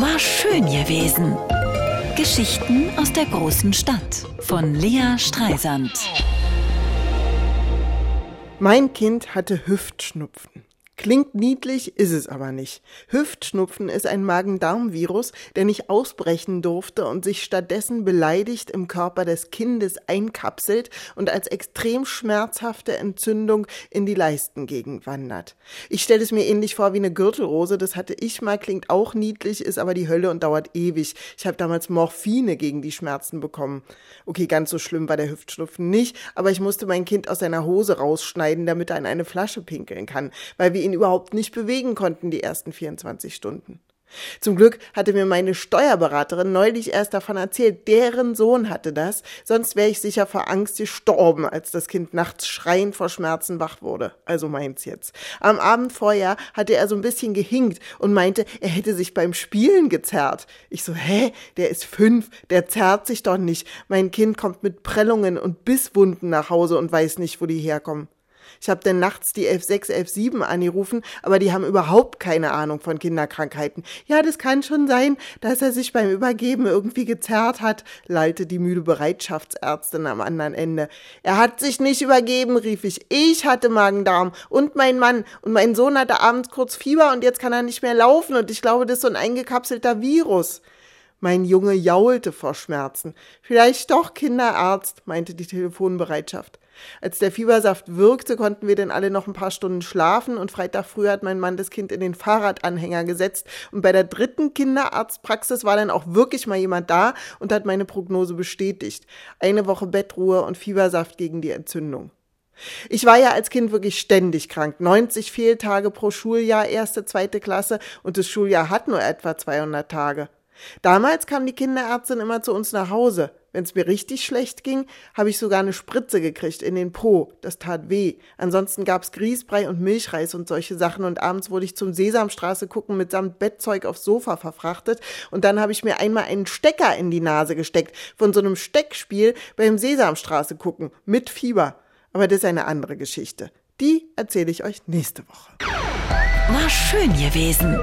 War schön gewesen. Geschichten aus der großen Stadt von Lea Streisand. Mein Kind hatte Hüftschnupfen. Klingt niedlich, ist es aber nicht. Hüftschnupfen ist ein Magen-Darm-Virus, der nicht ausbrechen durfte und sich stattdessen beleidigt im Körper des Kindes einkapselt und als extrem schmerzhafte Entzündung in die Leistengegend wandert. Ich stelle es mir ähnlich vor wie eine Gürtelrose, das hatte ich mal, klingt auch niedlich, ist aber die Hölle und dauert ewig. Ich habe damals Morphine gegen die Schmerzen bekommen. Okay, ganz so schlimm war der Hüftschnupfen nicht, aber ich musste mein Kind aus seiner Hose rausschneiden, damit er in eine Flasche pinkeln kann, weil wir ihn überhaupt nicht bewegen konnten die ersten 24 Stunden. Zum Glück hatte mir meine Steuerberaterin neulich erst davon erzählt, deren Sohn hatte das, sonst wäre ich sicher vor Angst gestorben, als das Kind nachts schreiend vor Schmerzen wach wurde. Also meins jetzt. Am Abend vorher hatte er so ein bisschen gehinkt und meinte, er hätte sich beim Spielen gezerrt. Ich so, hä? Der ist fünf, der zerrt sich doch nicht. Mein Kind kommt mit Prellungen und Bisswunden nach Hause und weiß nicht, wo die herkommen. Ich habe dann nachts die 116, 117 angerufen, aber die haben überhaupt keine Ahnung von Kinderkrankheiten. Ja, das kann schon sein, dass er sich beim Übergeben irgendwie gezerrt hat, lallte die müde Bereitschaftsärztin am anderen Ende. Er hat sich nicht übergeben, rief ich. Ich hatte Magen-Darm und mein Mann und mein Sohn hatte abends kurz Fieber und jetzt kann er nicht mehr laufen und ich glaube, das ist so ein eingekapselter Virus. Mein Junge jaulte vor Schmerzen. Vielleicht doch Kinderarzt, meinte die Telefonbereitschaft. Als der Fiebersaft wirkte, konnten wir denn alle noch ein paar Stunden schlafen und Freitag früh hat mein Mann das Kind in den Fahrradanhänger gesetzt und bei der dritten Kinderarztpraxis war dann auch wirklich mal jemand da und hat meine Prognose bestätigt. Eine Woche Bettruhe und Fiebersaft gegen die Entzündung. Ich war ja als Kind wirklich ständig krank. 90 Fehltage pro Schuljahr, erste, zweite Klasse und das Schuljahr hat nur etwa 200 Tage. Damals kam die Kinderärztin immer zu uns nach Hause. Wenn es mir richtig schlecht ging, habe ich sogar eine Spritze gekriegt in den Po. Das tat weh. Ansonsten gab's Grießbrei und Milchreis und solche Sachen und abends wurde ich zum Sesamstraße gucken mitsamt Bettzeug aufs Sofa verfrachtet und dann habe ich mir einmal einen Stecker in die Nase gesteckt von so einem Steckspiel beim Sesamstraße gucken mit Fieber. Aber das ist eine andere Geschichte. Die erzähle ich euch nächste Woche. War schön gewesen.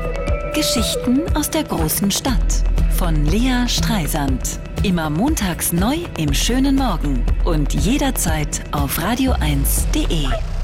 Geschichten aus der großen Stadt von Lea Streisand. Immer montags neu im schönen Morgen und jederzeit auf radio1.de.